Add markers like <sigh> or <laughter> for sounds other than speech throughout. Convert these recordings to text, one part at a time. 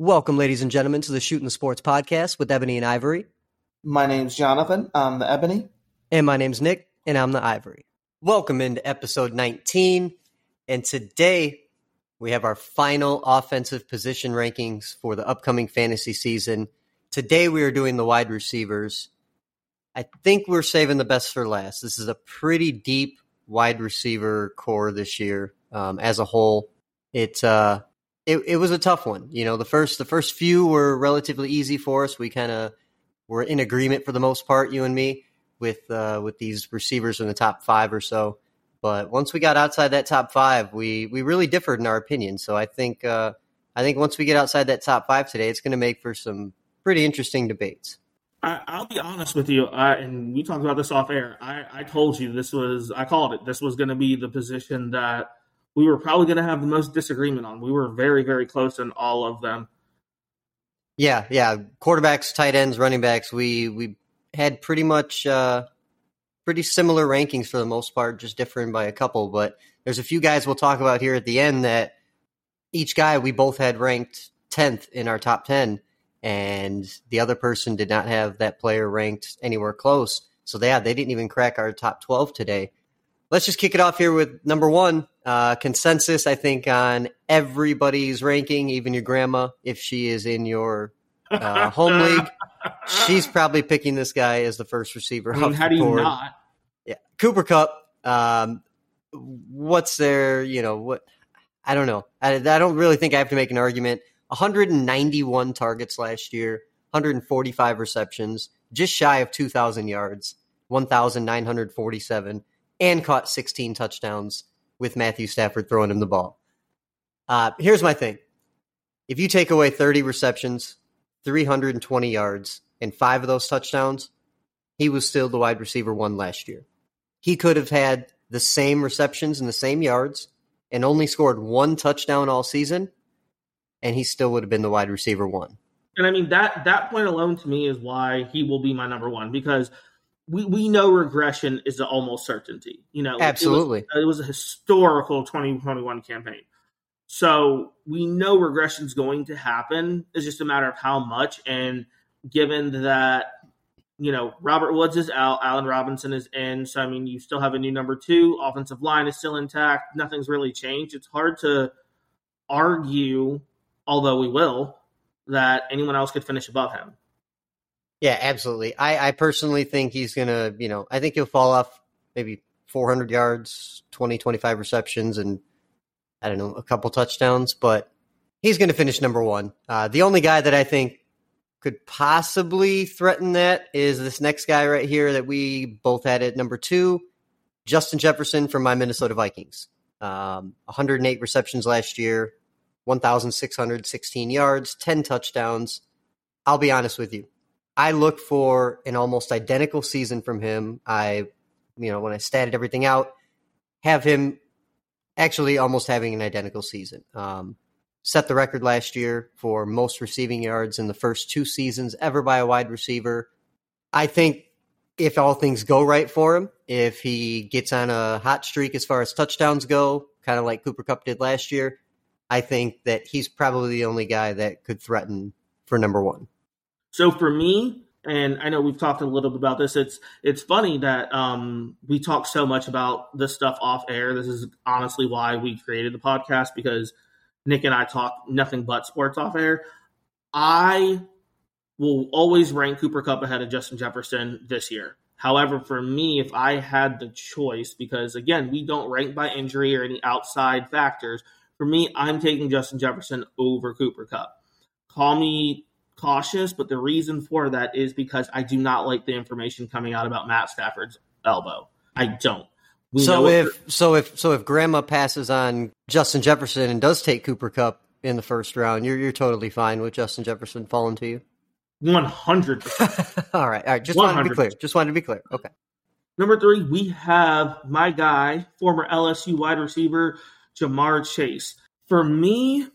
Welcome, ladies and gentlemen, to the Shooting the Sports podcast with Ebony and Ivory. My name's Jonathan. I'm the Ebony. And my name's Nick, and I'm the Ivory. Welcome into episode 19. And today we have our final offensive position rankings for the upcoming fantasy season. Today we are doing the wide receivers. I think we're saving the best for last. This is a pretty deep wide receiver corps this year um, as a whole. It's uh, it, it was a tough one. You know, the first the first few were relatively easy for us. We kind of were in agreement for the most part, you and me, with uh, with these receivers in the top five or so. But once we got outside that top five, we we really differed in our opinion. So I think uh, I think once we get outside that top five today, it's going to make for some pretty interesting debates. I, will be honest with you, I, and we talked about this off air. I, I told you this was I called it. This was going to be the position that we were probably going to have the most disagreement on. We were very, very close in all of them. Yeah, yeah. Quarterbacks, tight ends, running backs. We we had pretty much uh, pretty similar rankings for the most part, just differing by a couple. But there's a few guys we'll talk about here at the end that each guy we both had ranked tenth in our top ten, and the other person did not have that player ranked anywhere close. So yeah, they didn't even crack our top twelve today let's just kick it off here with number one uh, consensus. I think on everybody's ranking, even your grandma, if she is in your uh, <laughs> home league, she's probably picking this guy as the first receiver. I mean, how do you board. not? Yeah, Cooper Kupp. Um, what's there? You know what? I don't know. I, I don't really think I have to make an argument. 191 targets last year, 145 receptions, just shy of 2,000 yards, 1,947 and caught 16 touchdowns with Matthew Stafford throwing him the ball. Uh, here's my thing if you take away 30 receptions, 320 yards, and five of those touchdowns, he was still the wide receiver one last year. He could have had the same receptions and the same yards and only scored one touchdown all season, and he still would have been the wide receiver one. And I mean that that point alone to me is why he will be my number one because we, we know regression is an almost certainty. You know, absolutely. It was, it was a historical 2021 campaign. So we know regression is going to happen. It's just a matter of how much. And given that, you know, Robert Woods is out, Allen Robinson is in. So, I mean, you still have a new number two. Offensive line is still intact. Nothing's really changed. It's hard to argue, although we will, that anyone else could finish above him. Yeah, absolutely. I, I personally think he's going to, you know, I think he'll fall off maybe 400 yards, 20, 25 receptions, and I don't know, a couple touchdowns, but he's going to finish number one. Uh, the only guy that I think could possibly threaten that is this next guy right here that we both had at number two, Justin Jefferson from my Minnesota Vikings. Um, 108 receptions last year, 1,616 yards, 10 touchdowns. I'll be honest with you. I look for an almost identical season from him. I, you know, when I statted everything out, have him actually almost having an identical season. Um, set the record last year for most receiving yards in the first two seasons ever by a wide receiver. I think if all things go right for him, if he gets on a hot streak as far as touchdowns go, kind of like Cooper Kupp did last year, I think that he's probably the only guy that could threaten for number one. So for me, and I know we've talked a little bit about this. It's it's funny that um, we talk so much about this stuff off air. This is honestly why we created the podcast because Nick and I talk nothing but sports off air. I will always rank Cooper Kupp ahead of Justin Jefferson this year. However, for me, if I had the choice, because again, we don't rank by injury or any outside factors, for me, I'm taking Justin Jefferson over Cooper Kupp. Call me cautious, but the reason for that is because I do not like the information coming out about Matt Stafford's elbow. I don't. We so if so if so if Grandma passes on Justin Jefferson and does take Cooper Kupp in the first round, you're you're totally fine with Justin Jefferson falling to you. One hundred. <laughs> All right, all right. Just 100%. wanted to be clear. Just wanted to be clear. Okay. Number three, we have my guy, former LSU wide receiver Ja'Marr Chase. For me,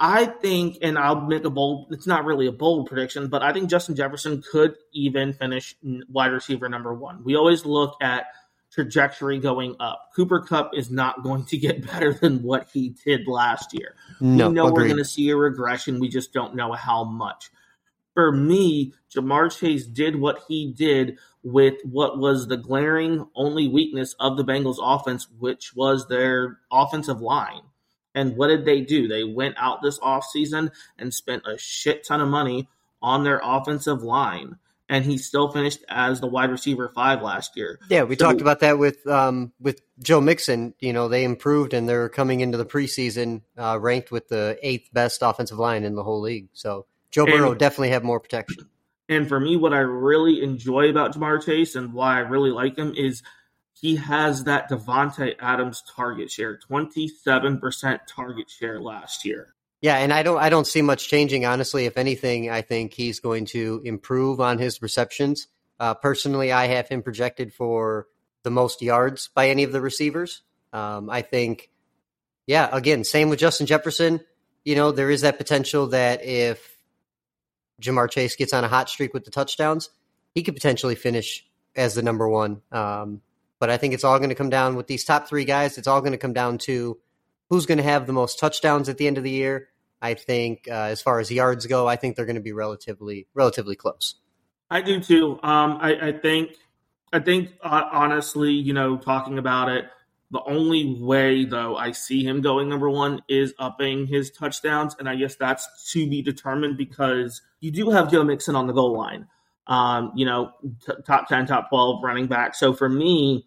I think, and I'll make a bold, it's not really a bold prediction, but I think Justin Jefferson could even finish wide receiver number one. We always look at trajectory going up. Cooper Kupp is not going to get <laughs> better than what he did last year. No, we know agreed. we're going to see a regression. We just don't know how much. For me, Ja'Marr Chase did what he did with what was the glaring only weakness of the Bengals offense, which was their offensive line. And what did they do? They went out this offseason and spent a shit ton of money on their offensive line. And he still finished as the wide receiver five last year. Yeah, we So- talked about that with um, with Joe Mixon. You know, they improved and they're coming into the preseason uh, ranked with the eighth best offensive line in the whole league. So Joe And- Burrow definitely have more protection. And for me, what I really enjoy about Ja'Marr Chase and why I really like him is he has that Davante Adams target share, twenty seven percent target share last year. Yeah, and I don't I don't see much changing honestly. If anything, I think he's going to improve on his receptions. Uh, personally, I have him projected for the most yards by any of the receivers. Um, I think, yeah, again, same with Justin Jefferson. You know, there is that potential that if Ja'Marr Chase gets on a hot streak with the touchdowns, he could potentially finish as the number one. Um, but I think it's all going to come down with these top three guys. It's all going to come down to who's going to have the most touchdowns at the end of the year. I think, uh, as far as yards go, I think they're going to be relatively relatively close. I do too. Um, I, I think, I think uh, honestly, you know, talking about it, the only way though I see him going number one is upping his touchdowns, and I guess that's to be determined because you do have Joe Mixon on the goal line. Um, you know, t- top ten, top twelve running back. So for me,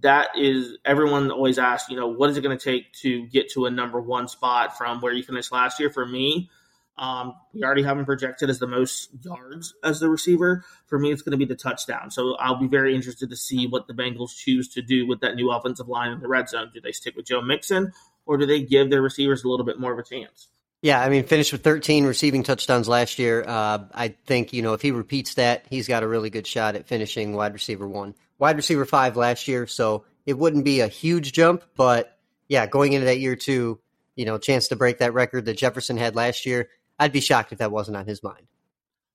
that is everyone always asks, you know, what is it going to take to get to a number one spot from where you finished last year? For me, um, we already have him projected as the most yards as the receiver. For me, it's going to be the touchdown. So I'll be very interested to see what the Bengals choose to do with that new offensive line in the red zone. Do they stick with Joe Mixon or do they give their receivers a little bit more of a chance? Yeah, I mean, finished with 13 receiving touchdowns last year. Uh, I think you know if he repeats that, he's got a really good shot at finishing wide receiver one, wide receiver five last year. So it wouldn't be a huge jump, but yeah, going into that year two, you know, chance to break that record that Jefferson had last year. I'd be shocked if that wasn't on his mind.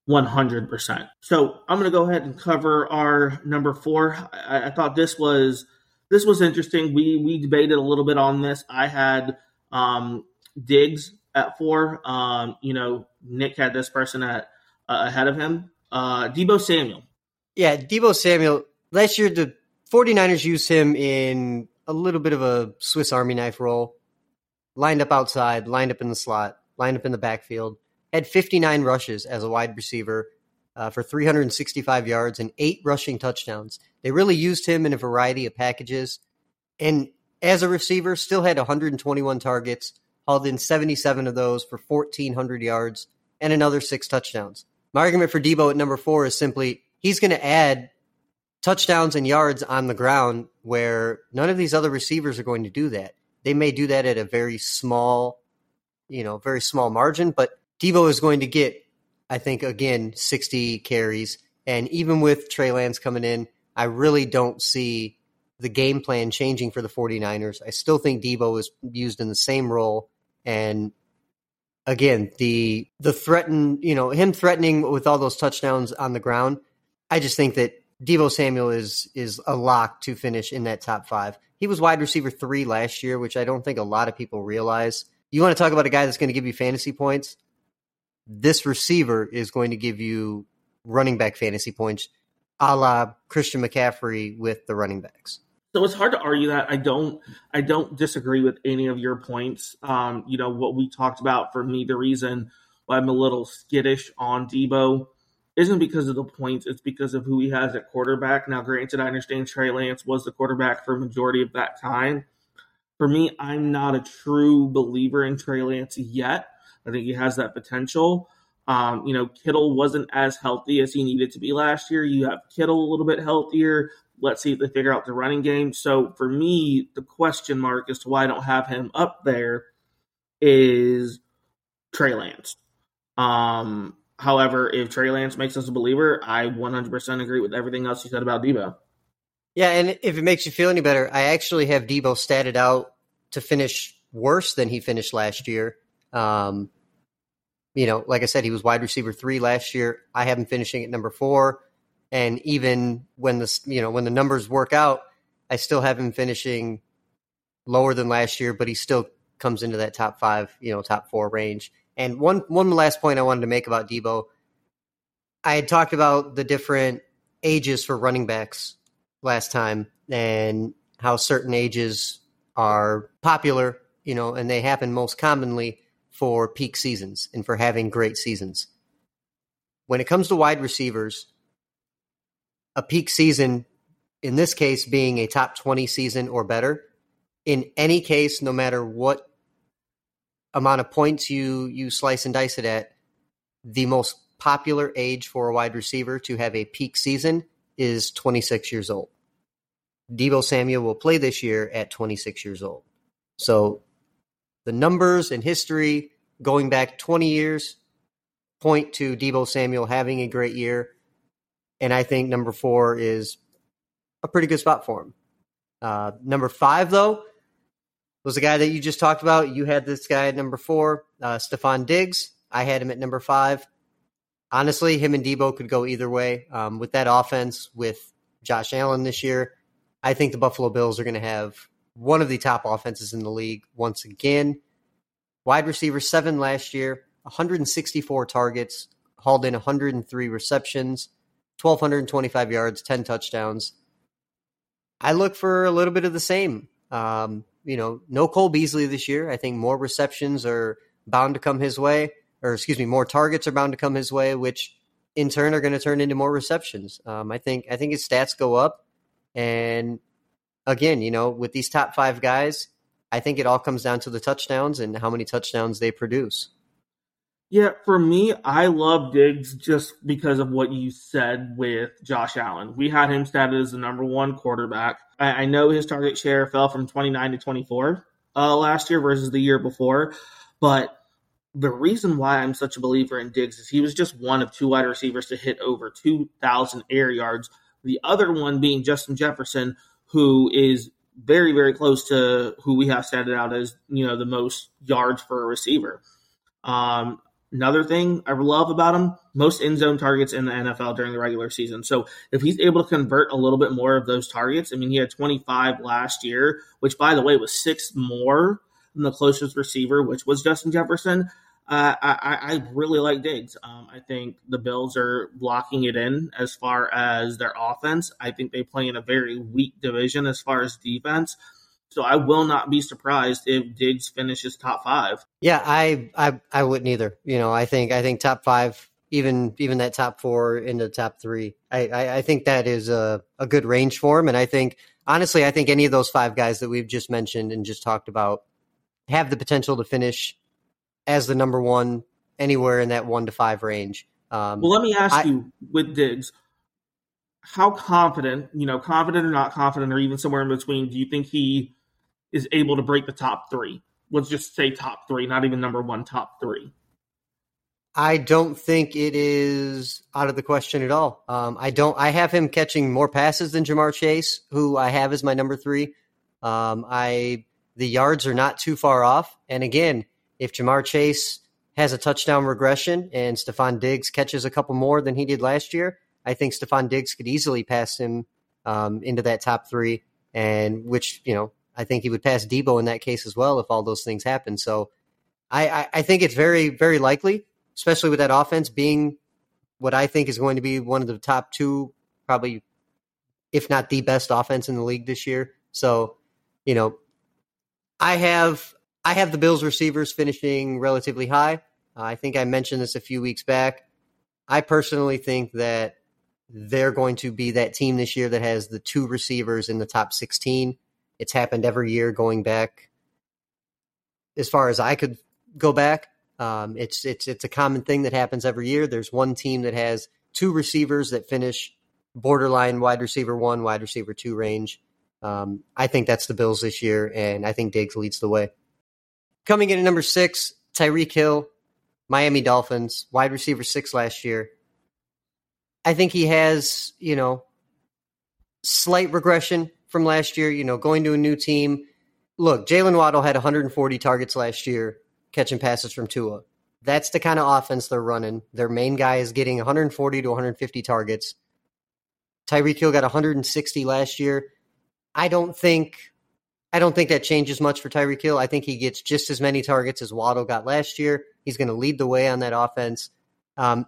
100%. So I'm going to go ahead and cover our number four. I, I thought this was this was interesting. We we debated a little bit on this. I had um, Diggs at four. Um, you know, Nick had this person at uh, ahead of him. Uh, Deebo Samuel. Yeah, Deebo Samuel. Last year, the 49ers used him in a little bit of a Swiss Army knife role. Lined up outside, lined up in the slot, lined up in the backfield. Had 59 rushes as a wide receiver uh, for 365 yards and eight rushing touchdowns. They really used him in a variety of packages. And as a receiver, still had 121 targets, hauled in 77 of those for 1,400 yards and another six touchdowns. My argument for Deebo at number four is simply he's going to add touchdowns and yards on the ground where none of these other receivers are going to do that. They may do that at a very small, you know, very small margin, but Deebo is going to get, I think, again, 60 carries. And even with Trey Lance coming in, I really don't see the game plan changing for the 49ers. I still think Deebo is used in the same role. And again, the the threaten, you know, him threatening with all those touchdowns on the ground, I just think that Deebo Samuel is is a lock to finish in that top five. He was wide receiver three last year, which I don't think a lot of people realize. You want to talk about a guy that's going to give you fantasy points? This receiver is going to give you running back fantasy points, a la Christian McCaffrey with the running backs. So it's hard to argue that. I don't I don't disagree with any of your points. Um, you know, what we talked about for me, the reason why I'm a little skittish on Deebo isn't because of the points, it's because of who he has at quarterback. Now, granted, I understand Trey Lance was the quarterback for a majority of that time. For me, I'm not a true believer in Trey Lance yet. I think he has that potential. Um, you know, Kittle wasn't as healthy as he needed to be last year. You have Kittle a little bit healthier. Let's see if they figure out the running game. So for me, the question mark as to why I don't have him up there is Trey Lance. Um, however, if Trey Lance makes us a believer, I 100% agree with everything else you said about Deebo. Yeah, and if it makes you feel any better, I actually have Deebo statted out to finish worse than he finished last year. Um, you know, like I said, he was wide receiver three last year. I have him finishing at number four, and even when the you know when the numbers work out, I still have him finishing lower than last year, but he still comes into that top five, you know, top four range. And one one last point I wanted to make about Deebo, I had talked about the different ages for running backs last time and how certain ages are popular, you know, and they happen most commonly for peak seasons and for having great seasons. When it comes to wide receivers, a peak season, in this case being a top 20 season or better, in any case, no matter what amount of points you you slice and dice it at, the most popular age for a wide receiver to have a peak season is 26 years old. Deebo Samuel will play this year at 26 years old. So the numbers and history going back 20 years point to Deebo Samuel having a great year. And I think number four is a pretty good spot for him. Uh, number five, though, was the guy that you just talked about. You had this guy at number four, uh, Stefon Diggs. I had him at number five. Honestly, him and Deebo could go either way. Um, with that offense, with Josh Allen this year, I think the Buffalo Bills are going to have one of the top offenses in the league once again. Wide receiver seven last year, 164 targets, hauled in 103 receptions, 1,225 yards, 10 touchdowns. I look for a little bit of the same. Um, you know, no Cole Beasley this year. I think more receptions are bound to come his way, or excuse me, more targets are bound to come his way, which in turn are going to turn into more receptions. Um, I think I think his stats go up, and again, you know, with these top five guys, I think it all comes down to the touchdowns and how many touchdowns they produce. Yeah, for me, I love Diggs just because of what you said with Josh Allen. We had him statted as the number one quarterback. I, I know his target share fell from 29 to 24 uh, last year versus the year before, but the reason why I'm such a believer in Diggs is he was just one of two wide receivers to hit over 2,000 air yards. The other one being Justin Jefferson, who is very, very close to who we have statted out as, you know, the most yards for a receiver. Um, Another thing I love about him, most end zone targets in the NFL during the regular season. So if he's able to convert a little bit more of those targets, I mean, he had 25 last year, which by the way was six more than the closest receiver, which was Justin Jefferson. Uh, I, I, really like Diggs. Um, I think the Bills are locking it in as far as their offense. I think they play in a very weak division as far as defense. So I will not be surprised if Diggs finishes top five. Yeah, I I I wouldn't either. You know, I think I think top five, even even that top four into top three. I, I, I think that is a, a good range for him. And I think honestly, I think any of those five guys that we've just mentioned and just talked about have the potential to finish as the number one anywhere in that one to five range. Um, well, let me ask I, you with Diggs, how confident, you know, confident or not confident, or even somewhere in between, do you think he is able to break the top three. Let's just say top three, not even number one, top three. I don't think it is out of the question at all. Um, I don't. I have him catching more passes than Ja'Marr Chase, who I have as my number three. Um, I the yards are not too far off. And again, if Ja'Marr Chase has a touchdown regression and Stefon Diggs catches a couple more than he did last year, I think Stefon Diggs could easily pass him um, into that top three. And which you know I think he would pass Deebo in that case as well if all those things happen. So I, I, I think it's very, very likely, especially with that offense being what I think is going to be one of the top two, probably, if not the best offense in the league this year. So, you know, I have I have the Bills receivers finishing relatively high. Uh, I think I mentioned this a few weeks back. I personally think that they're going to be that team this year that has the two receivers in the top 16 it's happened every year going back as far as I could go back. Um, it's it's it's a common thing that happens every year. There's one team that has two receivers that finish borderline wide receiver one, wide receiver two range. Um, I think that's the Bills this year, and I think Diggs leads the way. Coming in at number six, Tyreek Hill, Miami Dolphins, wide receiver six last year. I think he has, you know, slight regression from last year, you know, going to a new team. Look, Jalen Waddle had 140 targets last year catching passes from Tua. That's the kind of offense they're running. Their main guy is getting 140 to 150 targets. Tyreek Hill got 160 last year. I don't think I don't think that changes much for Tyreek Hill. I think he gets just as many targets as Waddle got last year. He's going to lead the way on that offense. Um,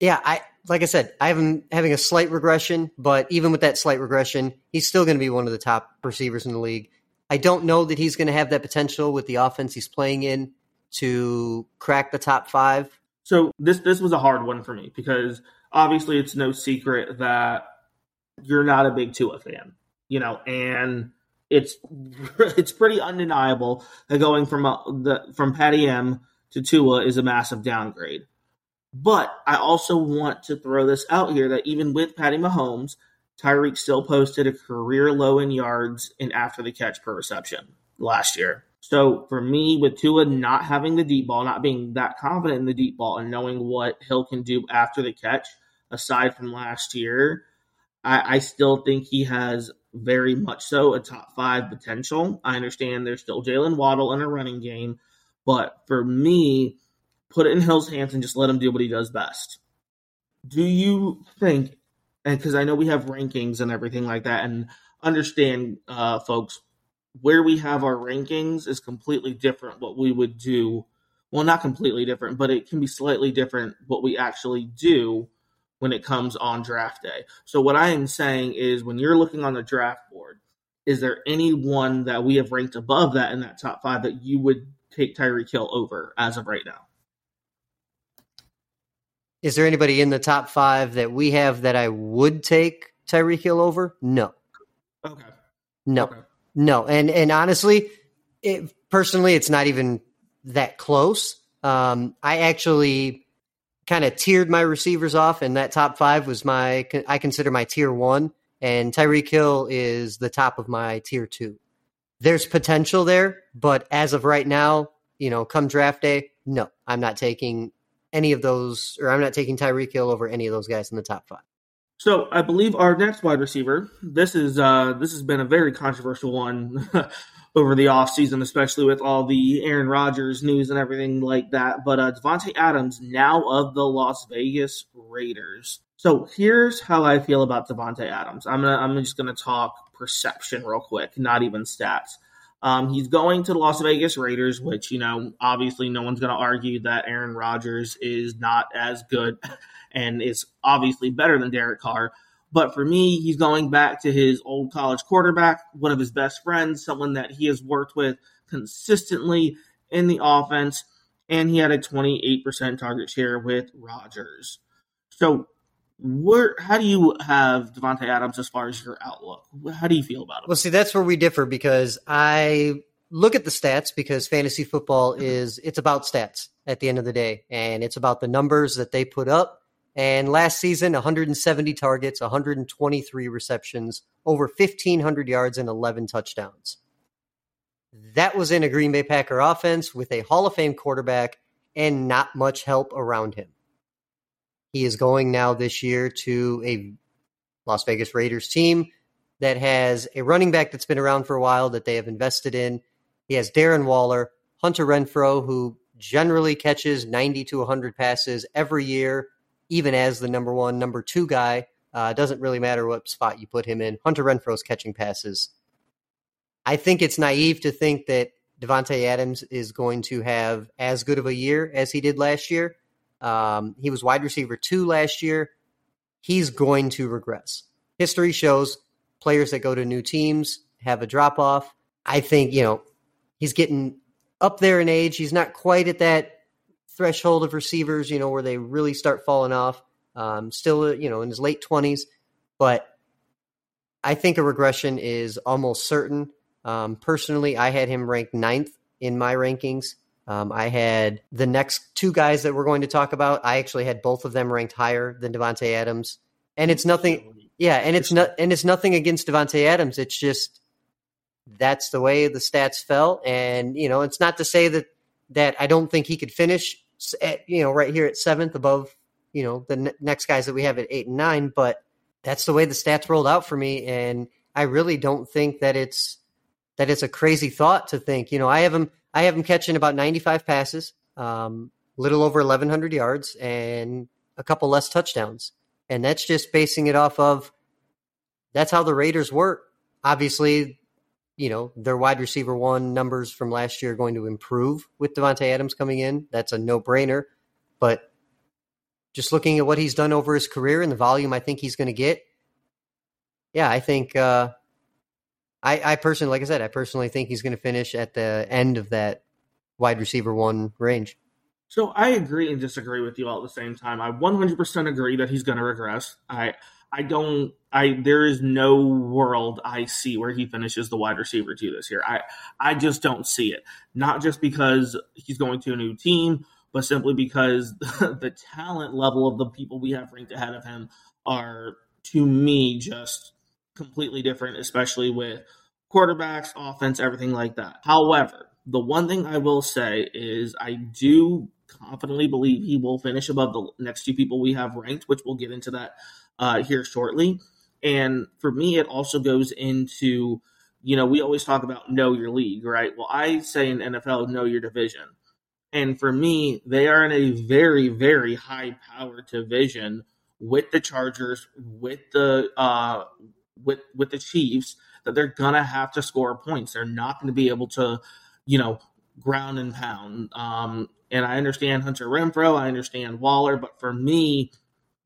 yeah, I like I said, I have him having a slight regression, but even with that slight regression, he's still going to be one of the top receivers in the league. I don't know that he's going to have that potential with the offense he's playing in to crack the top five. So this this was a hard one for me because obviously it's no secret that you're not a big Tua fan, you know, and it's <laughs> it's pretty undeniable that going from a, the from Patty M to Tua is a massive downgrade. But I also want to throw this out here that even with Patty Mahomes, Tyreek still posted a career low in yards and after the catch per reception last year. So for me, with Tua not having the deep ball, not being that confident in the deep ball, and knowing what Hill can do after the catch, aside from last year, I, I still think he has very much so a top five potential. I understand there's still Jalen Waddle in a running game, but for me, put it in Hill's hands and just let him do what he does best. Do you think, and because I know we have rankings and everything like that, and understand, uh, folks, where we have our rankings is completely different what we would do. Well, not completely different, but it can be slightly different what we actually do when it comes on draft day. So, what I am saying is when you're looking on the draft board, is there anyone that we have ranked above that in that top five that you would take Tyreek Hill over as of right now? Is there anybody in the top five that we have that I would take Tyreek Hill over? No. Okay. No. Okay. No. And and honestly, it, personally, it's not even that close. Um, I actually kind of tiered my receivers off, and that top five was my I consider my tier one, and Tyreek Hill is the top of my tier two. There's potential there, but as of right now, you know, come draft day, no, I'm not taking any of those, or I'm not taking Tyreek Hill over any of those guys in the top five. So I believe our next wide receiver. This is uh, this has been a very controversial one <laughs> over the offseason, especially with all the Aaron Rodgers news and everything like that. But uh, Davante Adams, now of the Las Vegas Raiders. So here's how I feel about Davante Adams. I'm gonna I'm just gonna talk perception real quick, not even stats. Um, he's going to the Las Vegas Raiders, which, you know, obviously no one's going to argue that Aaron Rodgers is not as good <laughs> and is obviously better than Derek Carr. But for me, he's going back to his old college quarterback, one of his best friends, someone that he has worked with consistently in the offense, and he had a 28% target share with Rodgers. So where how do you have Davante Adams as far as your outlook? How do you feel about him? Well, see, that's where we differ because I look at the stats because fantasy football mm-hmm. is it's about stats at the end of the day, and it's about the numbers that they put up. And last season, 170 targets, 123 receptions, over 1,500 yards, and 11 touchdowns. That was in a Green Bay Packer offense with a Hall of Fame quarterback and not much help around him. He is going now this year to a Las Vegas Raiders team that has a running back that's been around for a while that they have invested in. He has Darren Waller, Hunter Renfrow, who generally catches 90 to 100 passes every year, even as the number one, number two guy. Uh, doesn't really matter what spot you put him in. Hunter Renfrow's catching passes. I think it's naive to think that Davante Adams is going to have as good of a year as he did last year. Um, he was wide receiver two last year. He's going to regress. History shows players that go to new teams have a drop off. I think, you know, he's getting up there in age. He's not quite at that threshold of receivers, you know, where they really start falling off. Um, still, you know, in his late 20s. But I think a regression is almost certain. Um, personally, I had him ranked ninth in my rankings. Um, I had the next two guys that we're going to talk about. I actually had both of them ranked higher than Davante Adams, and it's nothing. Yeah, and it's not, and it's nothing against Davante Adams. It's just that's the way the stats fell, and you know, it's not to say that that I don't think he could finish at you know right here at seventh above you know the next guys that we have at eight and nine, but that's the way the stats rolled out for me, and I really don't think that it's that it's a crazy thought to think. You know, I have him I have him catching about 95 passes, um, little over 1,100 yards, and a couple less touchdowns. And that's just basing it off of that's how the Raiders work. obviously, you know, their wide receiver one numbers from last year are going to improve with Davante Adams coming in. That's a no brainer. But just looking at what he's done over his career and the volume I think he's going to get, yeah, I think uh, I, I personally, like I said, I personally think he's going to finish at the end of that wide receiver one range. So I agree and disagree with you all at the same time. I 100% agree that he's going to regress. I I don't I there is no world I see where he finishes the wide receiver two this year. I I just don't see it. Not just because he's going to a new team, but simply because <laughs> the talent level of the people we have ranked ahead of him are to me just completely different, especially with quarterbacks, offense, everything like that. However, the one thing I will say is I do confidently believe he will finish above the next two people we have ranked, which we'll get into that uh, here shortly. And for me, it also goes into, you know, we always talk about know your league, right? Well, I say in NFL, know your division. And for me, they are in a very, very high power division with the Chargers, with the uh, with with the Chiefs, that they're gonna have to score points. They're not going to be able to, you know, ground and pound. Um, and I understand Hunter Renfrow, I understand Waller, but for me,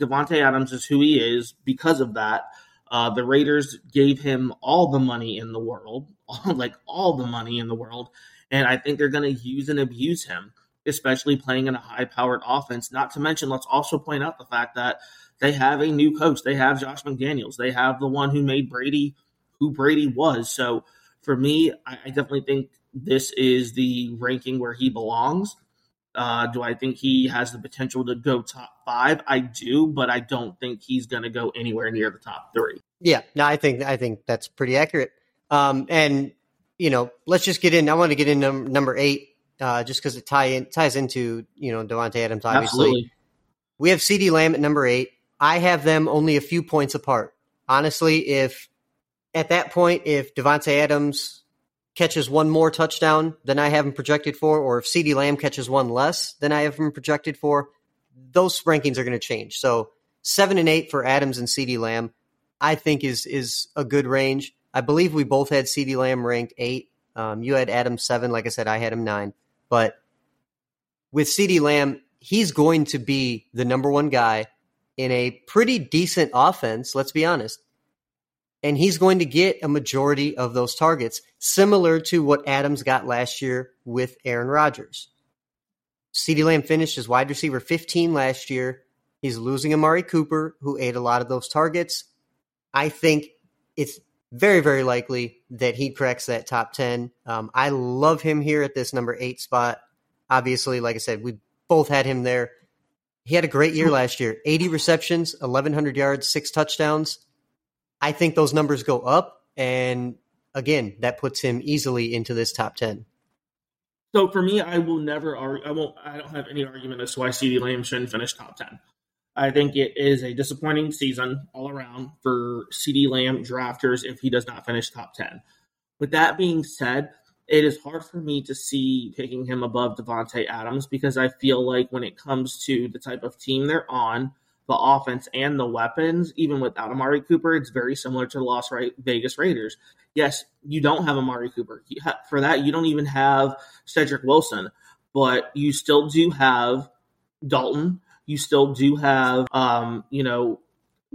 Davante Adams is who he is because of that. Uh, the Raiders gave him all the money in the world, <laughs> like all the money in the world, and I think they're going to use and abuse him, especially playing in a high-powered offense. Not to mention, let's also point out the fact that they have a new coach. They have Josh McDaniels. They have the one who made Brady who Brady was. So for me, I, I definitely think this is the ranking where he belongs. Uh, do I think he has the potential to go top five? I do, but I don't think he's going to go anywhere near the top three. Yeah, no, I think I think that's pretty accurate. Um, and you know, let's just get in. I want to get in num- number eight, uh, just because it tie in, ties into you know Davante Adams. Obviously, Absolutely. we have CeeDee Lamb at number eight. I have them only a few points apart. Honestly, if at that point, if Davante Adams catches one more touchdown than I have him projected for, or if CeeDee Lamb catches one less than I have him projected for, those rankings are going to change. So seven and eight for Adams and CeeDee Lamb, I think is is a good range. I believe we both had CeeDee Lamb ranked eight. Um, you had Adams seven. Like I said, I had him nine. But with CeeDee Lamb, he's going to be the number one guy in a pretty decent offense. Let's be honest and he's going to get a majority of those targets, similar to what Adams got last year with Aaron Rodgers. CeeDee Lamb finished as wide receiver 15 last year. He's losing Amari Cooper, who ate a lot of those targets. I think it's very, very likely that he cracks that top 10. Um, I love him here at this number eight spot. Obviously, like I said, we both had him there. He had a great year hmm. last year 80 receptions, 1,100 yards, six touchdowns. I think those numbers go up, and again, that puts him easily into this top ten. So for me, I will never argue. I won't. I don't have any argument as to why CeeDee Lamb shouldn't finish top ten. I think it is a disappointing season all around for CeeDee Lamb drafters if he does not finish top ten. With that being said, it is hard for me to see picking him above Davante Adams because I feel like when it comes to the type of team they're on, the offense and the weapons, even without Amari Cooper, it's very similar to the Las Vegas Raiders. Yes, you don't have Amari Cooper. For that, you don't even have Cedric Wilson, but you still do have Dalton. You still do have, um, you know,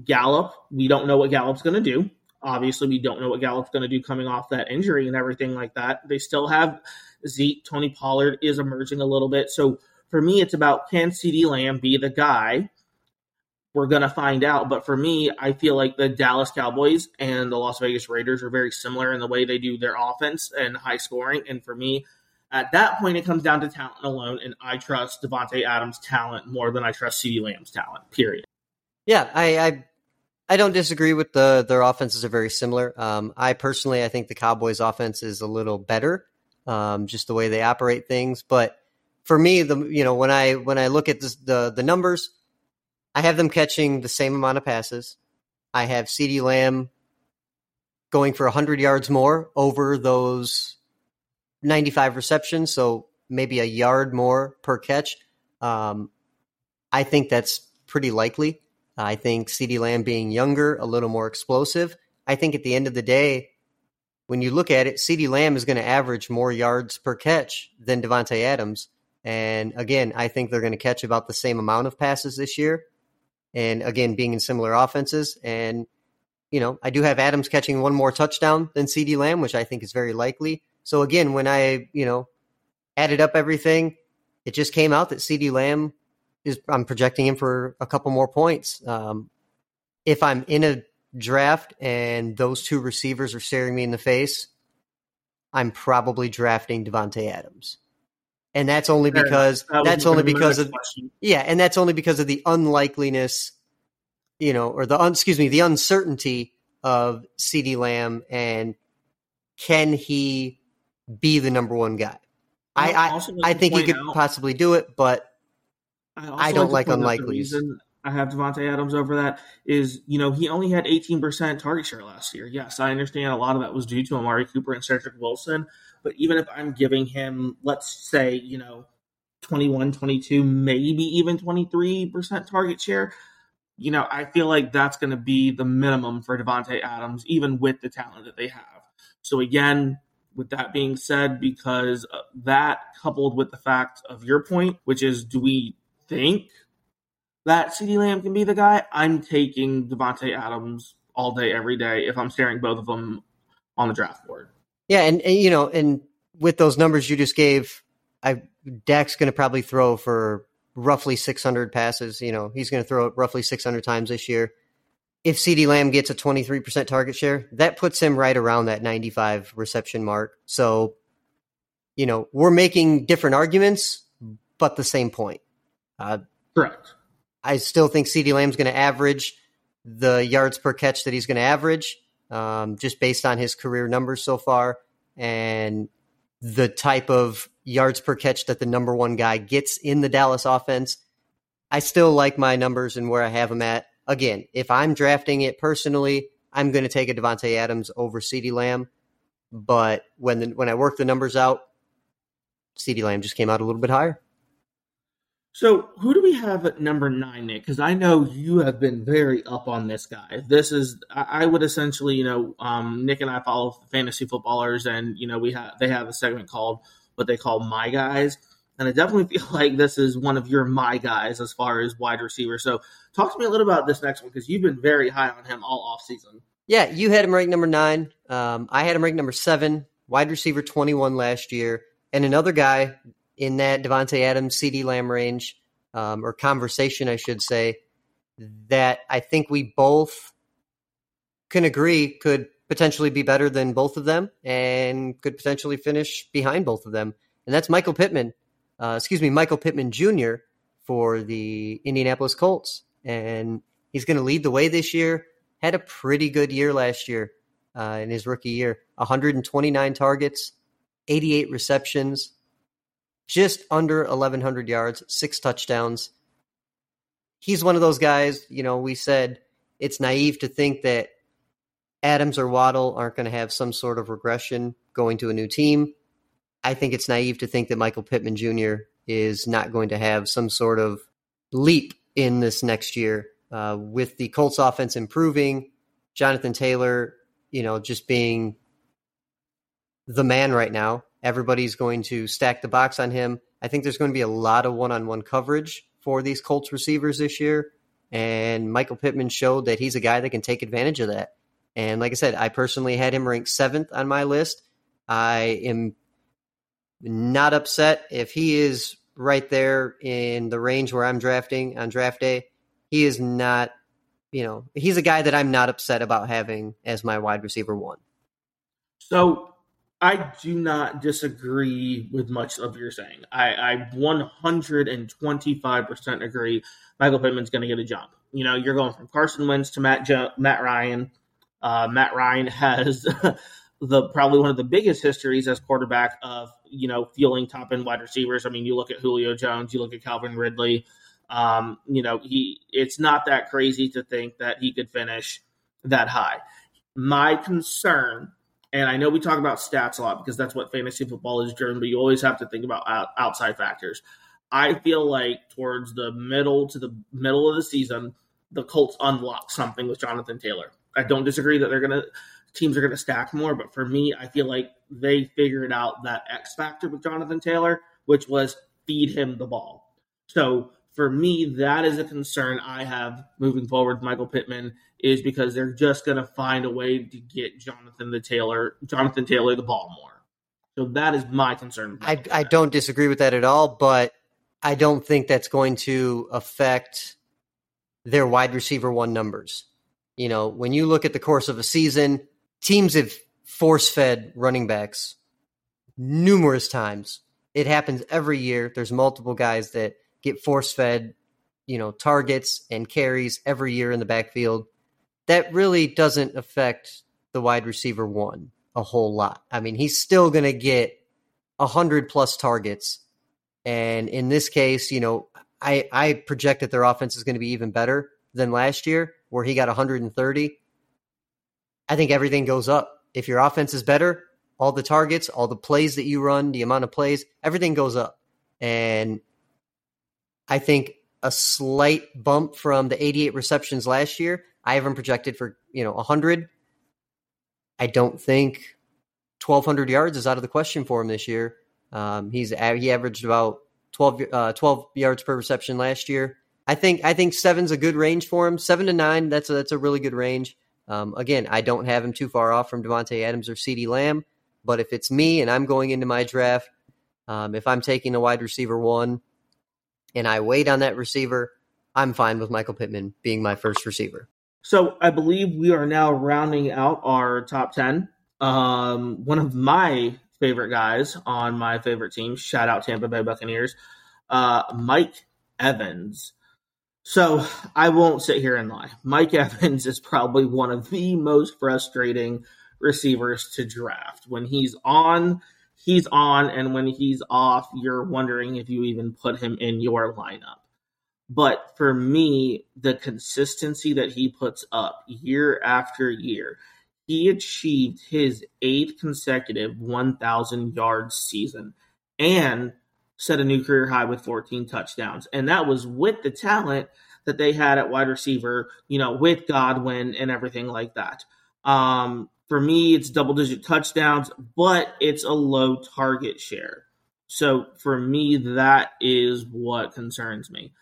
Gallup. We don't know what Gallup's going to do. Obviously, we don't know what Gallup's going to do coming off that injury and everything like that. They still have Zeke. Tony Pollard is emerging a little bit. So for me, it's about can CeeDee Lamb be the guy we're going to find out. But for me, I feel like the Dallas Cowboys and the Las Vegas Raiders are very similar in the way they do their offense and high scoring. And for me, at that point, it comes down to talent alone. And I trust Davante Adams' talent more than I trust CeeDee Lamb's talent, period. Yeah, I, I, I don't disagree with the their offenses are very similar. Um, I personally, I think the Cowboys' offense is a little better, um, just the way they operate things. But for me, the you know when I when I look at this, the the numbers, I have them catching the same amount of passes. I have CeeDee Lamb going for 100 yards more over those 95 receptions, so maybe a yard more per catch. Um, I think that's pretty likely. I think CeeDee Lamb being younger, a little more explosive. I think at the end of the day, when you look at it, CeeDee Lamb is going to average more yards per catch than Davante Adams. And again, I think they're going to catch about the same amount of passes this year. And again, being in similar offenses. And, you know, I do have Adams catching one more touchdown than CeeDee Lamb, which I think is very likely. So again, when I, you know, added up everything, it just came out that CeeDee Lamb is, I'm projecting him for a couple more points. Um, if I'm in a draft and those two receivers are staring me in the face, I'm probably drafting Davante Adams. And that's only Fair because That that's only because of question. yeah, and that's only because of the unlikeliness, you know, or the un, excuse me, the uncertainty of CeeDee Lamb and can he be the number one guy? I I, I think he could out- possibly do it, but also I don't to like unlikely. I have Davante Adams over that is, you know, he only had 18% target share last year. Yes, I understand a lot of that was due to Amari Cooper and Cedric Wilson. But even if I'm giving him, let's say, you know, 21, 22, maybe even 23% target share, you know, I feel like that's going to be the minimum for Davante Adams, even with the talent that they have. So again, with that being said, because that coupled with the fact of your point, which is, do we think that CeeDee Lamb can be the guy? I'm taking Davante Adams all day, every day if I'm staring both of them on the draft board. yeah, and, and you know, and with those numbers you just gave, I Dak's going to probably throw for roughly 600 passes. You know, he's going to throw it roughly 600 times this year. If CeeDee Lamb gets a 23% target share, that puts him right around that 95 reception mark. So, you know, we're making different arguments, but the same point. Uh, Correct. I still think CeeDee Lamb's going to average the yards per catch that he's going to average, um, just based on his career numbers so far and the type of yards per catch that the number one guy gets in the Dallas offense. I still like my numbers and where I have them at. Again, if I'm drafting it personally, I'm going to take a Davante Adams over CeeDee Lamb. But when the, when I work the numbers out, CeeDee Lamb just came out a little bit higher. So, who do we have at number nine, Nick? Because I know you have been very up on this guy. This is, I would essentially, you know, um, Nick and I follow fantasy footballers, and you know, we have they have a segment called what they call "My Guys," and I definitely <laughs> feel like this is one of your "My Guys" as far as wide receiver. So, talk to me a little about this next one because you've been very high on him all off season. Yeah, you had him ranked number nine. Um, I had him ranked number seven, wide receiver 21 last year. And another guy in that Davante Adams, CeeDee Lamb range, um, or conversation, I should say, that I think we both can agree could potentially be better than both of them and could potentially finish behind both of them. And that's Michael Pittman, uh, excuse me, Michael Pittman Jr. for the Indianapolis Colts. And he's going to lead the way this year had a pretty good year last year uh, in his rookie year 129 targets, 88 receptions, just under 1,100 yards, six touchdowns. He's one of those guys, you know, we said it's naive to think that Adams or Waddle aren't going to have some sort of regression going to a new team. I think it's naive to think that Michael Pittman Jr. is not going to have some sort of leap in this next year uh, with the Colts offense improving, Jonathan Taylor, you know, just being the man right now. Everybody's going to stack the box on him. I think there's going to be a lot of one-on-one coverage for these Colts receivers this year, and Michael Pittman showed that he's a guy that can take advantage of that. And like I said, I personally had him ranked seventh on my list. I am not upset if he is right there in the range where I'm drafting on draft day he is not, you know, he's a guy that I'm not upset about having as my wide receiver one. So I do not disagree with much of your saying. I, I 125% agree Michael Pittman's going to get a jump. You know, you're going from Carson Wentz to Matt jo- Matt Ryan. Uh, Matt Ryan has <laughs> the probably one of the biggest histories as quarterback of you know fueling top end wide receivers. I mean, you look at Julio Jones, you look at Calvin Ridley. Um, you know, he it's not that crazy to think that he could finish that high. My concern, and I know we talk about stats a lot because that's what fantasy football is driven, but you always have to think about out, outside factors. I feel like towards the middle to the middle of the season, the Colts unlock something with Jonathan Taylor. I don't disagree that they're to teams are to stack more. But for me, I feel like they figured out that X factor with Jonathan Taylor, which was feed him the ball. So for me, that is a concern I have moving forward Michael Pittman is because they're just going to find a way to get Jonathan the Taylor, Jonathan Taylor the ball more. So that is my concern. I, I don't disagree with that at all, but I don't think that's going to affect their wide receiver one numbers. You know, when you look at the course of a season, teams have force fed running backs numerous times. It happens every year. There's multiple guys that get force fed, you know, targets and carries every year in the backfield. That really doesn't affect the wide receiver one a whole lot. I mean, he's still going to get a hundred plus targets, and in this case, you know, I I project that their offense is going to be even better than last year, where he got 130. I think everything goes up. If your offense is better, all the targets, all the plays that you run, the amount of plays, everything goes up. And I think a slight bump from the 88 receptions last year. I have him projected for, you know, 100. I don't think 1,200 yards is out of the question for him this year. Um, he's he averaged about 12, uh, 12 yards per reception last year. I think I think seven's a good range for him. Seven to nine, that's a, that's a really good range. Um, again, I don't have him too far off from Davante Adams or CeeDee Lamb, but if it's me and I'm going into my draft, um, if I'm taking a wide receiver one and I wait on that receiver, I'm fine with Michael Pittman being my first receiver. So I believe we are now rounding out our top 10. Um, one of my favorite guys on my favorite team, shout out Tampa Bay Buccaneers, uh, Mike Evans. So I won't sit here and lie. Mike <laughs> Evans is probably one of the most frustrating receivers to draft. When he's on, he's on, and when he's off, you're wondering if you even put him in your lineup. But for me, the consistency that he puts up year after year, he achieved his eighth consecutive 1,000 yard season and set a new career high with 14 touchdowns. And that was with the talent that they had at wide receiver, you know, with Godwin and everything like that. Um, for me, it's double digit touchdowns, but it's a low target share. So for me, that is what concerns me.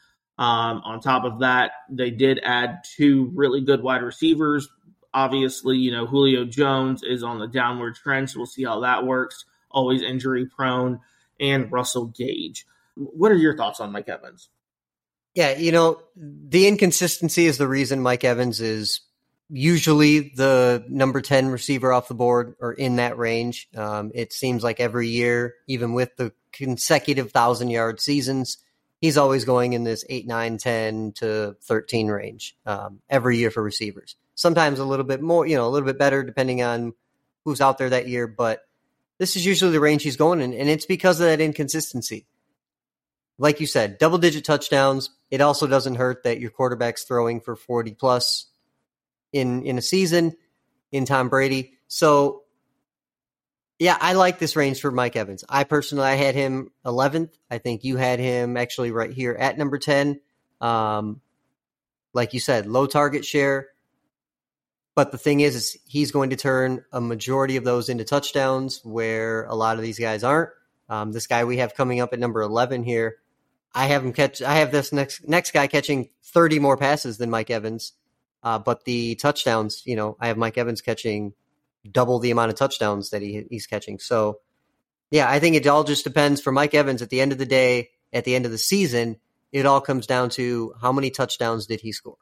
Um, on top of that, they did add two really good wide receivers. Obviously, you know, Julio Jones is on the downward trend, so we'll see how that works. Always injury prone, and Russell Gage. What are your thoughts on Mike Evans? Yeah, you know, the inconsistency is the reason Mike Evans is usually the number 10 receiver off the board or in that range. Um, it seems like every year, even with the consecutive thousand yard seasons, he's always going in this 8, 9, 10 to 13 range um, every year for receivers. Sometimes a little bit more, you know, a little bit better depending on who's out there that year. But this is usually the range he's going in, and it's because of that inconsistency. Like you said, double digit touchdowns. It also doesn't hurt that your quarterback's throwing for 40 plus in in a season in Tom Brady. So yeah, I like this range for Mike Evans. I personally I had him 11th. I think you had him actually right here at number 10. Um, like you said, low target share. But the thing is, is he's going to turn a majority of those into touchdowns, where a lot of these guys aren't. Um, this guy we have coming up at number 11 here, I have him catch. I have this next next guy catching 30 more passes than Mike Evans, uh, but the touchdowns, you know, I have Mike Evans catching double the amount of touchdowns that he he's catching. So, yeah, I think it all just depends for Mike Evans. At the end of the day, at the end of the season, it all comes down to how many touchdowns did he score.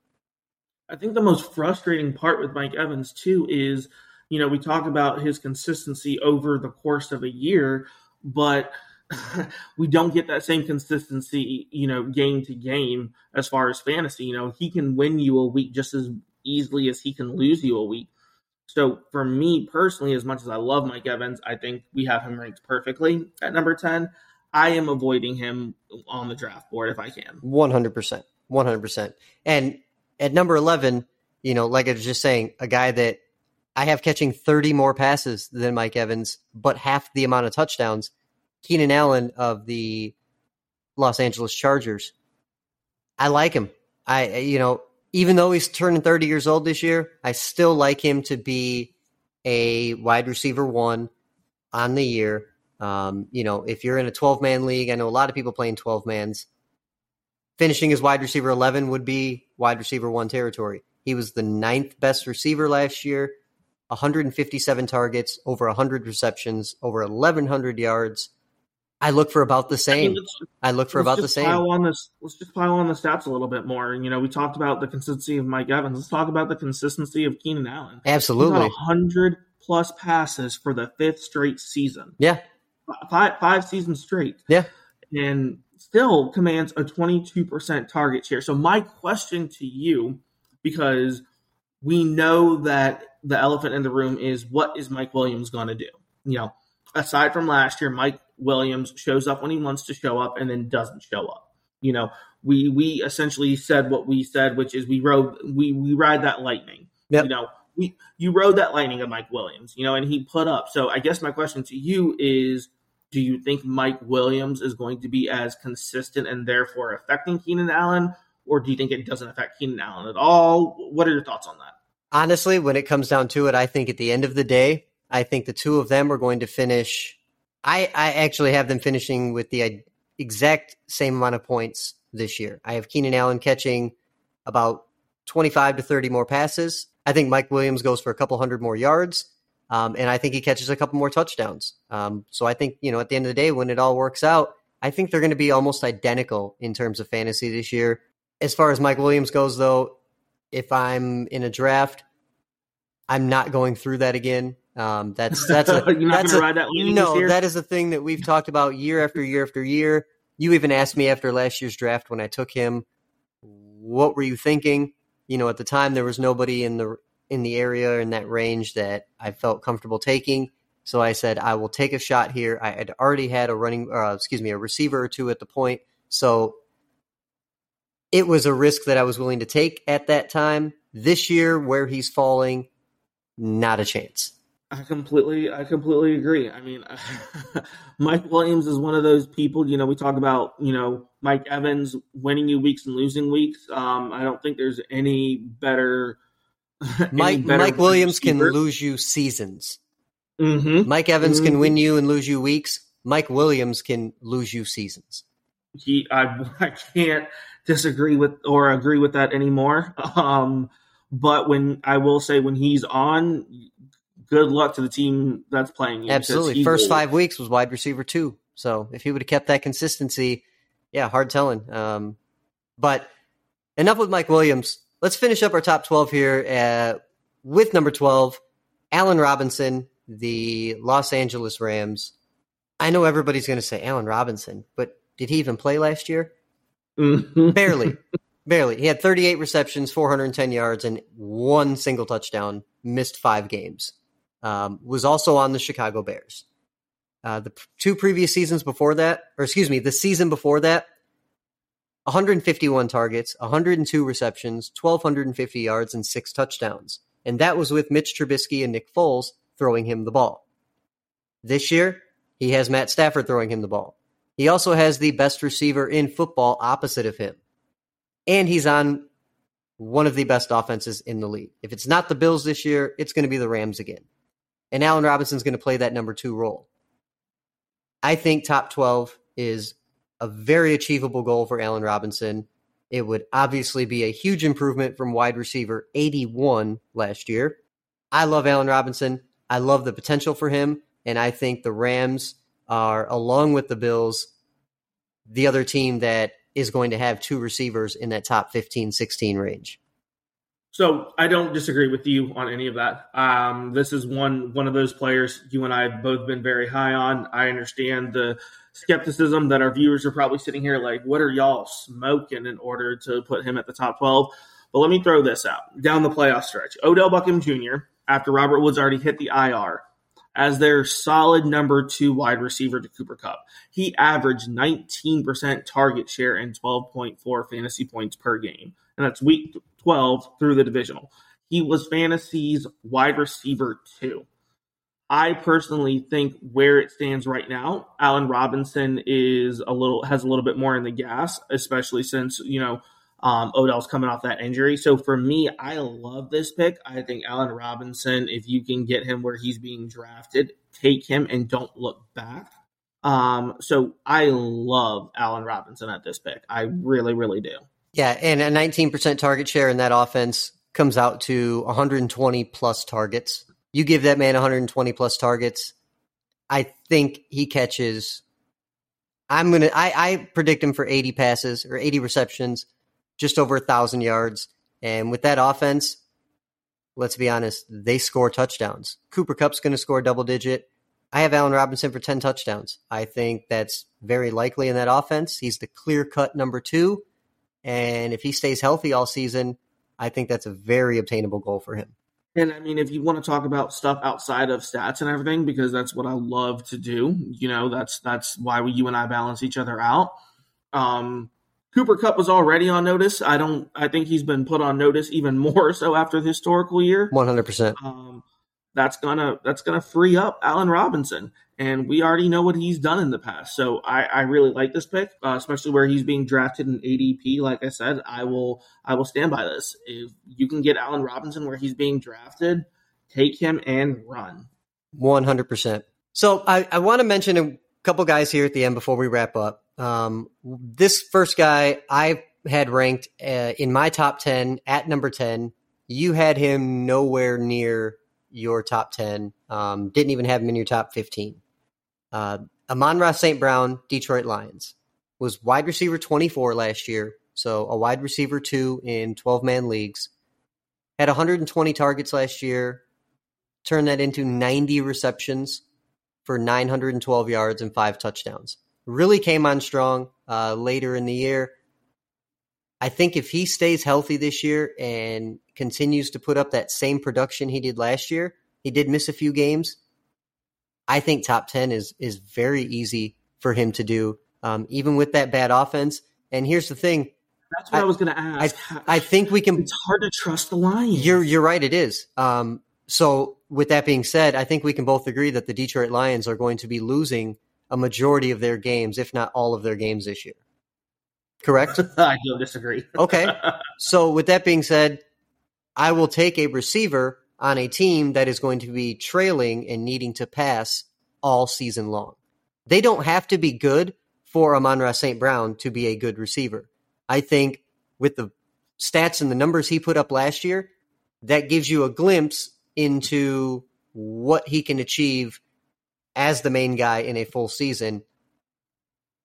I think the most frustrating part with Mike Evans too is, you know, we talk about his consistency over the course of a year, but <laughs> we don't get that same consistency, you know, game to game as far as fantasy. You know, he can win you a week just as easily as he can lose you a week. So for me personally, as much as I love Mike Evans, I think we have him ranked perfectly at number 10. I am avoiding him on the draft board if I can. 100%. 100%. And at number 11, you know, like I was just saying, a guy that I have catching 30 more passes than Mike Evans, but half the amount of touchdowns. Keenan Allen of the Los Angeles Chargers. I like him. I, you know, even though he's turning 30 years old this year, I still like him to be a wide receiver one on the year. Um, you know, if you're in a 12 man league, I know a lot of people playing 12 mans. Finishing as wide receiver 11 would be wide receiver one territory. He was the ninth best receiver last year, 157 targets, over 100 receptions, over 1,100 yards. I look for about the same. I, mean, I look for about the same. Pile on this, let's just pile on the stats a little bit more. You know, we talked about the consistency of Mike Evans. Let's talk about the consistency of Keenan Allen. Absolutely, hundred plus passes for the fifth straight season. Yeah, five five seasons straight. Yeah, and still commands a twenty two percent target share. So my question to you, because we know that the elephant in the room is what is Mike Williams going to do? You know, aside from last year, Mike Williams shows up when he wants to show up and then doesn't show up. You know, we we essentially said what we said, which is we rode we we ride that lightning. Yep. You know, we you rode that lightning of Mike Williams, you know, and he put up. So I guess my question to you is do you think Mike Williams is going to be as consistent and therefore affecting Keenan Allen, or do you think it doesn't affect Keenan Allen at all? What are your thoughts on that? Honestly, when it comes down to it, I think at the end of the day, I think the two of them are going to finish I, I actually have them finishing with the exact same amount of points this year. I have Keenan Allen catching about 25 to 30 more passes. I think Mike Williams goes for a couple hundred more yards. Um, and I think he catches a couple more touchdowns. Um, so I think, you know, at the end of the day, when it all works out, I think they're going to be almost identical in terms of fantasy this year. As far as Mike Williams goes, though, if I'm in a draft, I'm not going through that again. Um, that's <laughs> that's a, that's a, that no, that is a thing that we've talked about year after year after year. You even asked me after last year's draft when I took him, what were you thinking? You know, at the time there was nobody in the in the area in that range that I felt comfortable taking. So I said I will take a shot here. I had already had a running, uh, excuse me, a receiver or two at the point, so it was a risk that I was willing to take at that time. This year, where he's falling, not a chance. I completely, I completely agree. I mean, <laughs> Mike Williams is one of those people. You know, we talk about you know Mike Evans winning you weeks and losing weeks. Um, I don't think there's any better. <laughs> Mike better Mike Williams receiver. can lose you seasons. Mm-hmm. Mike Evans mm-hmm. can win you and lose you weeks. Mike Williams can lose you seasons. He, I, <laughs> I can't disagree with or agree with that anymore. Um, but when I will say when he's on, good luck to the team that's playing you. Absolutely. First old. five weeks was wide receiver two. So if he would have kept that consistency, yeah, hard telling. Um, but enough with Mike Williams. Let's finish up our top 12 here uh, with number 12, Allen Robinson, the Los Angeles Rams. I know everybody's going to say Allen Robinson, but did he even play last year? Mm-hmm. Barely. <laughs> Barely. He had 38 receptions, 410 yards, and one single touchdown, missed five games um, was also on the Chicago Bears. Uh, the two previous seasons before that, or excuse me, the season before that, 151 targets, 102 receptions, 1,250 yards, and six touchdowns. And that was with Mitch Trubisky and Nick Foles throwing him the ball. This year, he has Matt Stafford throwing him the ball. He also has the best receiver in football opposite of him. And he's on one of the best offenses in the league. If it's not the Bills this year, it's going to be the Rams again and Allen Robinson's going to play that number two role. I think top 12 is a very achievable goal for Allen Robinson. It would obviously be a huge improvement from wide receiver 81 last year. I love Allen Robinson. I love the potential for him. And I think the Rams are, along with the Bills, the other team that is going to have two receivers in that top 15, 16 range. So I don't disagree with you on any of that. Um, this is one one of those players you and I have both been very high on. I understand the skepticism that our viewers are probably sitting here like, what are y'all smoking in order to put him at the top twelve? But let me throw this out down the playoff stretch. Odell Beckham Jr. after Robert Woods already hit the IR as their solid number two wide receiver to Cooper Kupp. He averaged 19% target share and 12.4 fantasy points per game. And that's week 12 through the divisional. He was fantasy's wide receiver two. I personally think where it stands right now, Allen Robinson is a little has a little bit more in the gas, especially since you know Um, Odell's coming off that injury. So for me, I love this pick. I think Allen Robinson, if you can get him where he's being drafted, take him and don't look back. Um, so I love Allen Robinson at this pick. I really, really do. Yeah, and a 19% target share in that offense comes out to 120 plus targets. You give that man 120 plus targets, I think he catches. I'm gonna. I, I predict him for 80 passes or 80 receptions, just over a thousand yards. And with that offense, let's be honest, they score touchdowns. Cooper Kupp's going to score double digit. I have Allen Robinson for 10 touchdowns. I think that's very likely in that offense. He's the clear cut number two. And if he stays healthy all season, I think that's a very obtainable goal for him. And I mean, if you want to talk about stuff outside of stats and everything, because that's what I love to do, you know, that's that's why we, you and I balance each other out. Um, Cooper Kupp was already on notice. I don't. I think he's been put on notice even <laughs> more so after the historical year. One hundred percent. Um, that's gonna that's gonna free up Allen Robinson, and we already know what he's done in the past. So I, I really like this pick, uh, especially where he's being drafted in ADP. Like I said, I will I will stand by this. If you can get Allen Robinson where he's being drafted, take him and run. One hundred percent. So I, I want to mention a couple guys here at the end before we wrap up. Um, this first guy I had ranked uh, in my top ten at number ten. You had him nowhere near your top 10. Um, didn't even have him in your top 15. Uh, Amon-Ra St. Brown, Detroit Lions, was wide receiver 24 last year. So a wide receiver two in 12 man leagues. Had 120 targets last year. Turned that into 90 receptions for 912 yards and five touchdowns. Really came on strong uh, later in the year. I think if he stays healthy this year and continues to put up that same production he did last year, he did miss a few games. I think top 10 is is very easy for him to do, um, even with that bad offense. And here's the thing. That's what I, I was going to ask. I, I, think we can. It's hard to trust the Lions. You're you're right. It is. Um, so with that being said, I think we can both agree that the Detroit Lions are going to be losing a majority of their games, if not all of their games this year. Correct? <laughs> I don't disagree. okay. <laughs> So, with that being said, I will take a receiver on a team that is going to be trailing and needing to pass all season long. They don't have to be good for Amon-Ra St. Brown to be a good receiver. I think with the stats and the numbers he put up last year, that gives you a glimpse into what he can achieve as the main guy in a full season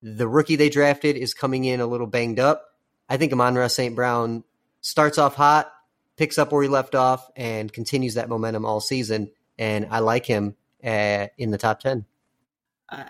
the rookie they drafted is coming in a little banged up. I think Amon-Ra St. Brown starts off hot, picks up where he left off, and continues that momentum all season. And I like him uh, in the top 10. I,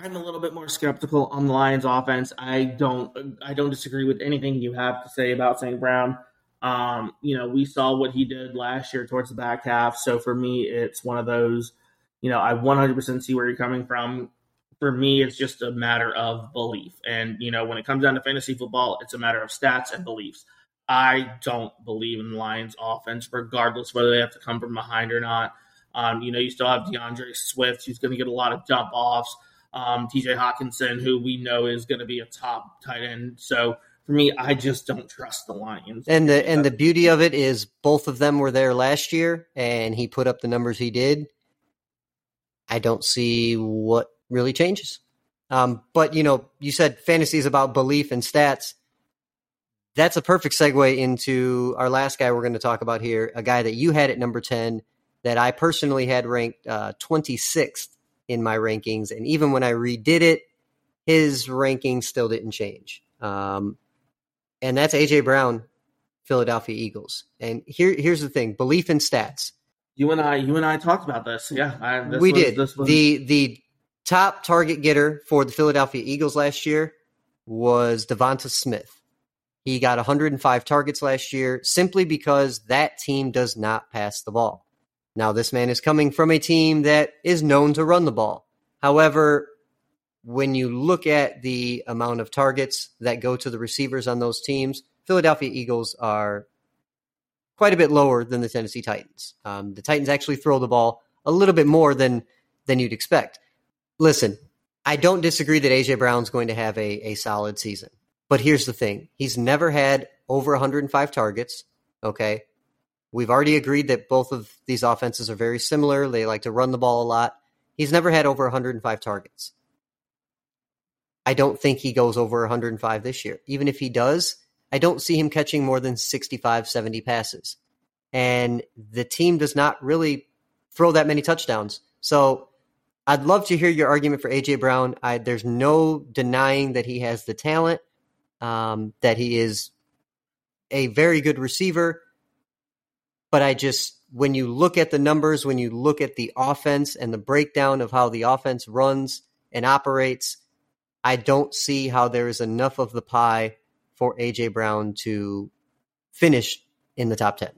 I'm a little bit more skeptical on the Lions offense. I don't I don't disagree with anything you have to say about St. Brown. Um, you know, we saw what he did last year towards the back half. So for me, it's one of those, you know, I 100% see where you're coming from for me, it's just a matter of belief. And, you know, when it comes down to fantasy football, it's a matter of stats and beliefs. I don't believe in the Lions offense, regardless whether they have to come from behind or not. Um, you know, you still have D'Andre Swift, who's going to get a lot of dump offs. Um, TJ Hockenson, who we know is going to be a top tight end. So for me, I just don't trust the Lions. And the and the beauty of it is both of them were there last year, and he put up the numbers he did. I don't see what really changes. Um, but you know, you said fantasy is about belief and stats. That's a perfect segue into our last guy we're going to talk about here, a guy that you had at number 10 that I personally had ranked uh, 26th in my rankings. And even when I redid it, his ranking still didn't change. Um, and that's AJ Brown, Philadelphia Eagles. And here, here's the thing: belief in stats. You and I, you and I talked about this. Yeah, I, this we was, did. Was... The the top target getter for the Philadelphia Eagles last year was DeVonta Smith. He got 105 targets last year simply because that team does not pass the ball. Now, this man is coming from a team that is known to run the ball. However, when you look at the amount of targets that go to the receivers on those teams, Philadelphia Eagles are quite a bit lower than the Tennessee Titans. Um, the Titans actually throw the ball a little bit more than than you'd expect listen, I don't disagree that AJ Brown's going to have a, a solid season. But here's the thing he's never had over 105 targets. Okay. We've already agreed that both of these offenses are very similar. They like to run the ball a lot. He's never had over 105 targets. I don't think he goes over 105 this year. Even if he does, I don't see him catching more than 65, 70 passes. And the team does not really throw that many touchdowns. So I'd love to hear your argument for AJ Brown. I, there's no denying that he has the talent, um, that he is a very good receiver. But I just, when you look at the numbers, when you look at the offense and the breakdown of how the offense runs and operates, I don't see how there is enough of the pie for AJ Brown to finish in the top 10.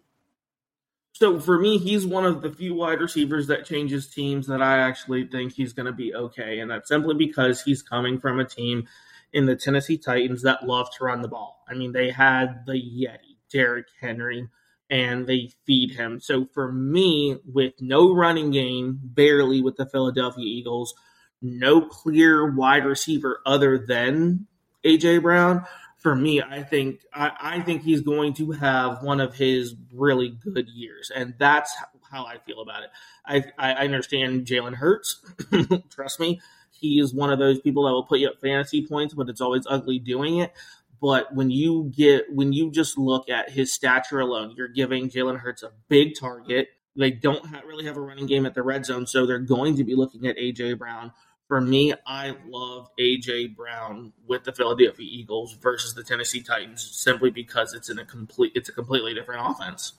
So for me, he's one of the few wide receivers that changes teams that I actually think he's going to be okay. And that's simply because he's coming from a team in the Tennessee Titans that love to run the ball. I mean, they had the Yeti, Derrick Henry, and they feed him. So for me, with no running game, barely with the Philadelphia Eagles, no clear wide receiver other than AJ Brown, for me, I think I, I, think he's going to have one of his really good years, and that's how I feel about it. I, I understand Jalen Hurts. <clears throat> Trust me, he is one of those people that will put you up fantasy points, but it's always ugly doing it. But when you get when you just look at his stature alone, you're giving Jalen Hurts a big target. They don't really have a running game at the red zone, so they're going to be looking at AJ Brown for me, I love AJ Brown with the Philadelphia Eagles versus the Tennessee Titans simply because it's in a complete it's a completely different offense.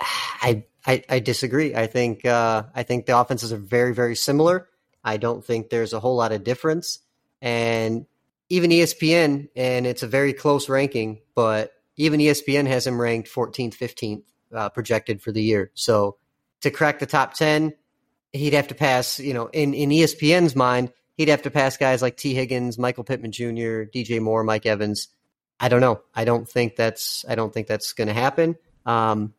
I I, I disagree. I think uh, I think the offenses are very very similar. I don't think there's a whole lot of difference, and even ESPN and it's a very close ranking, but even ESPN has him ranked 14th, 15th uh, projected for the year. So to crack the top 10, he'd have to pass, you know, in, in ESPN's mind, he'd have to pass guys like Tee Higgins, Michael Pittman Jr., DJ Moore, Mike Evans. I don't know. I don't think that's I don't think that's going to happen. Um,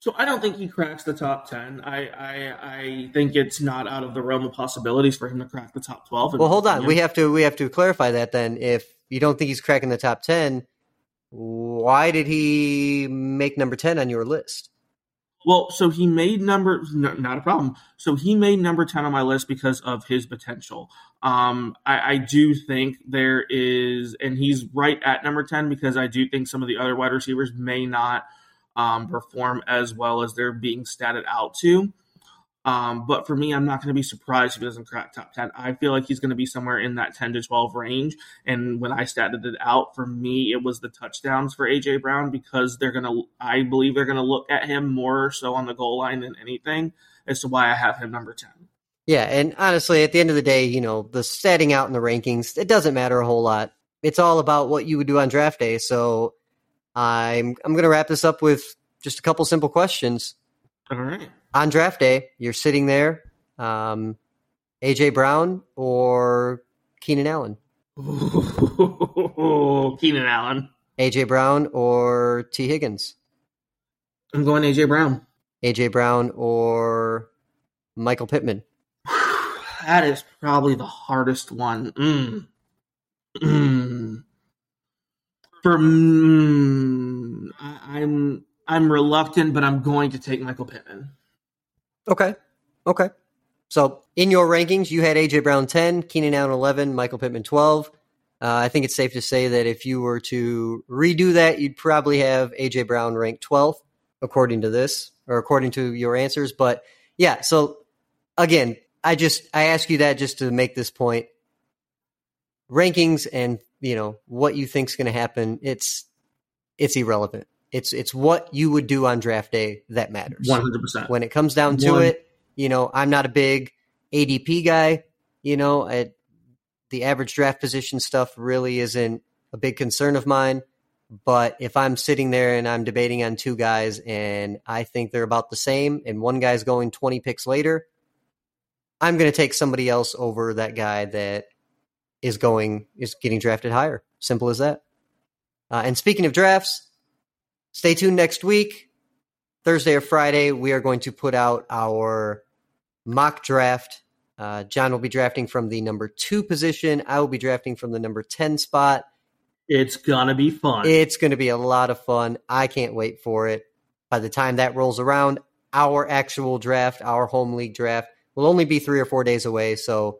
so I don't think he cracks the top ten. I, I I think it's not out of the realm of possibilities for him to crack the top twelve. Well, hold on. We have to we have to clarify that then. If you don't think he's cracking the top ten, why did he make number ten on your list? Well, so he made number no, not a problem. So he made number ten on my list because of his potential. Um, I, I, do think there is, and he's right at number ten because I do think some of the other wide receivers may not um, perform as well as they're being statted out to. Um, but for me, I'm not going to be surprised if he doesn't crack top 10. I feel like he's going to be somewhere in that 10 to 12 range. And when I statted it out, for me, it was the touchdowns for A.J. Brown because they're going to, I believe they're going to look at him more so on the goal line than anything as to why I have him number 10. Yeah. And honestly, at the end of the day, you know, the statting out in the rankings, it doesn't matter a whole lot. It's all about what you would do on draft day. So I'm, I'm going to wrap this up with just a couple simple questions. All right on draft day, you're sitting there, um, AJ Brown or Keenan Allen? <laughs> Keenan Allen. AJ Brown or Tee Higgins? I'm going AJ Brown. AJ Brown or Michael Pittman? <sighs> that is probably the hardest one. Mm. Mm. For mm, I, I'm I'm reluctant, but I'm going to take Michael Pittman. Okay. Okay. So in your rankings, you had AJ Brown 10, Keenan Allen 11, Michael Pittman 12. Uh, I think it's safe to say that if you were to redo that, you'd probably have AJ Brown ranked 12th, according to this, or according to your answers. But yeah, so again, I just I ask you that just to make this point. Rankings and you know what you think's going to happen, it's it's irrelevant. It's it's what you would do on draft day that matters. One hundred percent. When it comes down to One. it, you know, I'm not a big ADP guy. You know, I, the average draft position stuff really isn't a big concern of mine. But if I'm sitting there and I'm debating on two guys and I think they're about the same, and one guy's going 20 picks later, I'm going to take somebody else over that guy that is going is getting drafted higher. Simple as that. Uh, and speaking of drafts, Stay tuned next week, Thursday or Friday. We are going to put out our mock draft. Uh, John will be drafting from the number two position. I will be drafting from the number 10 spot. It's gonna be fun. It's to be a lot of fun. I can't wait for it. By the time that rolls around, our actual draft, our home league draft, will only be three or four days away. So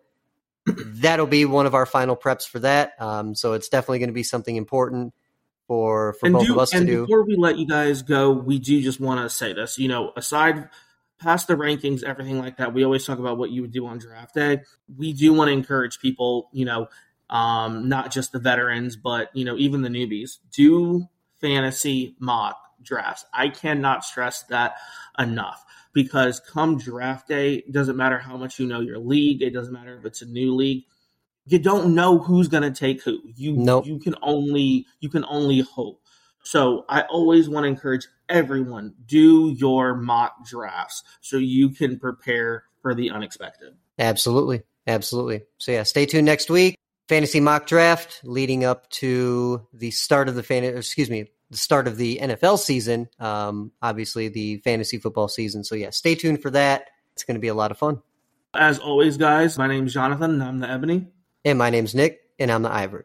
that'll be one of our final preps for that. Um, so it's definitely going to be something important for for and both do, of us to do. before we let you guys go, we do just want to say this. You know, aside past the rankings, everything like that, we always talk about what you would do on draft day. We do want to encourage people, you know, um, not just the veterans, but you know, even the newbies, do fantasy mock drafts. I cannot stress that enough because come draft day, it doesn't matter how much you know your league, it doesn't matter if it's a new league. You don't know who's going to take who. You Nope. you can only you can only hope. So I always want to encourage everyone do your mock drafts so you can prepare for the unexpected. Absolutely. Absolutely. So yeah, stay tuned next week. Fantasy mock draft leading up to the start of the fan excuse me, the start of the NFL season. Um, obviously the fantasy football season. So yeah, stay tuned for that. It's going to be a lot of fun. As always, guys, my name's Jonathan and I'm the Ebony. And my name's Nick, and I'm the Ivory.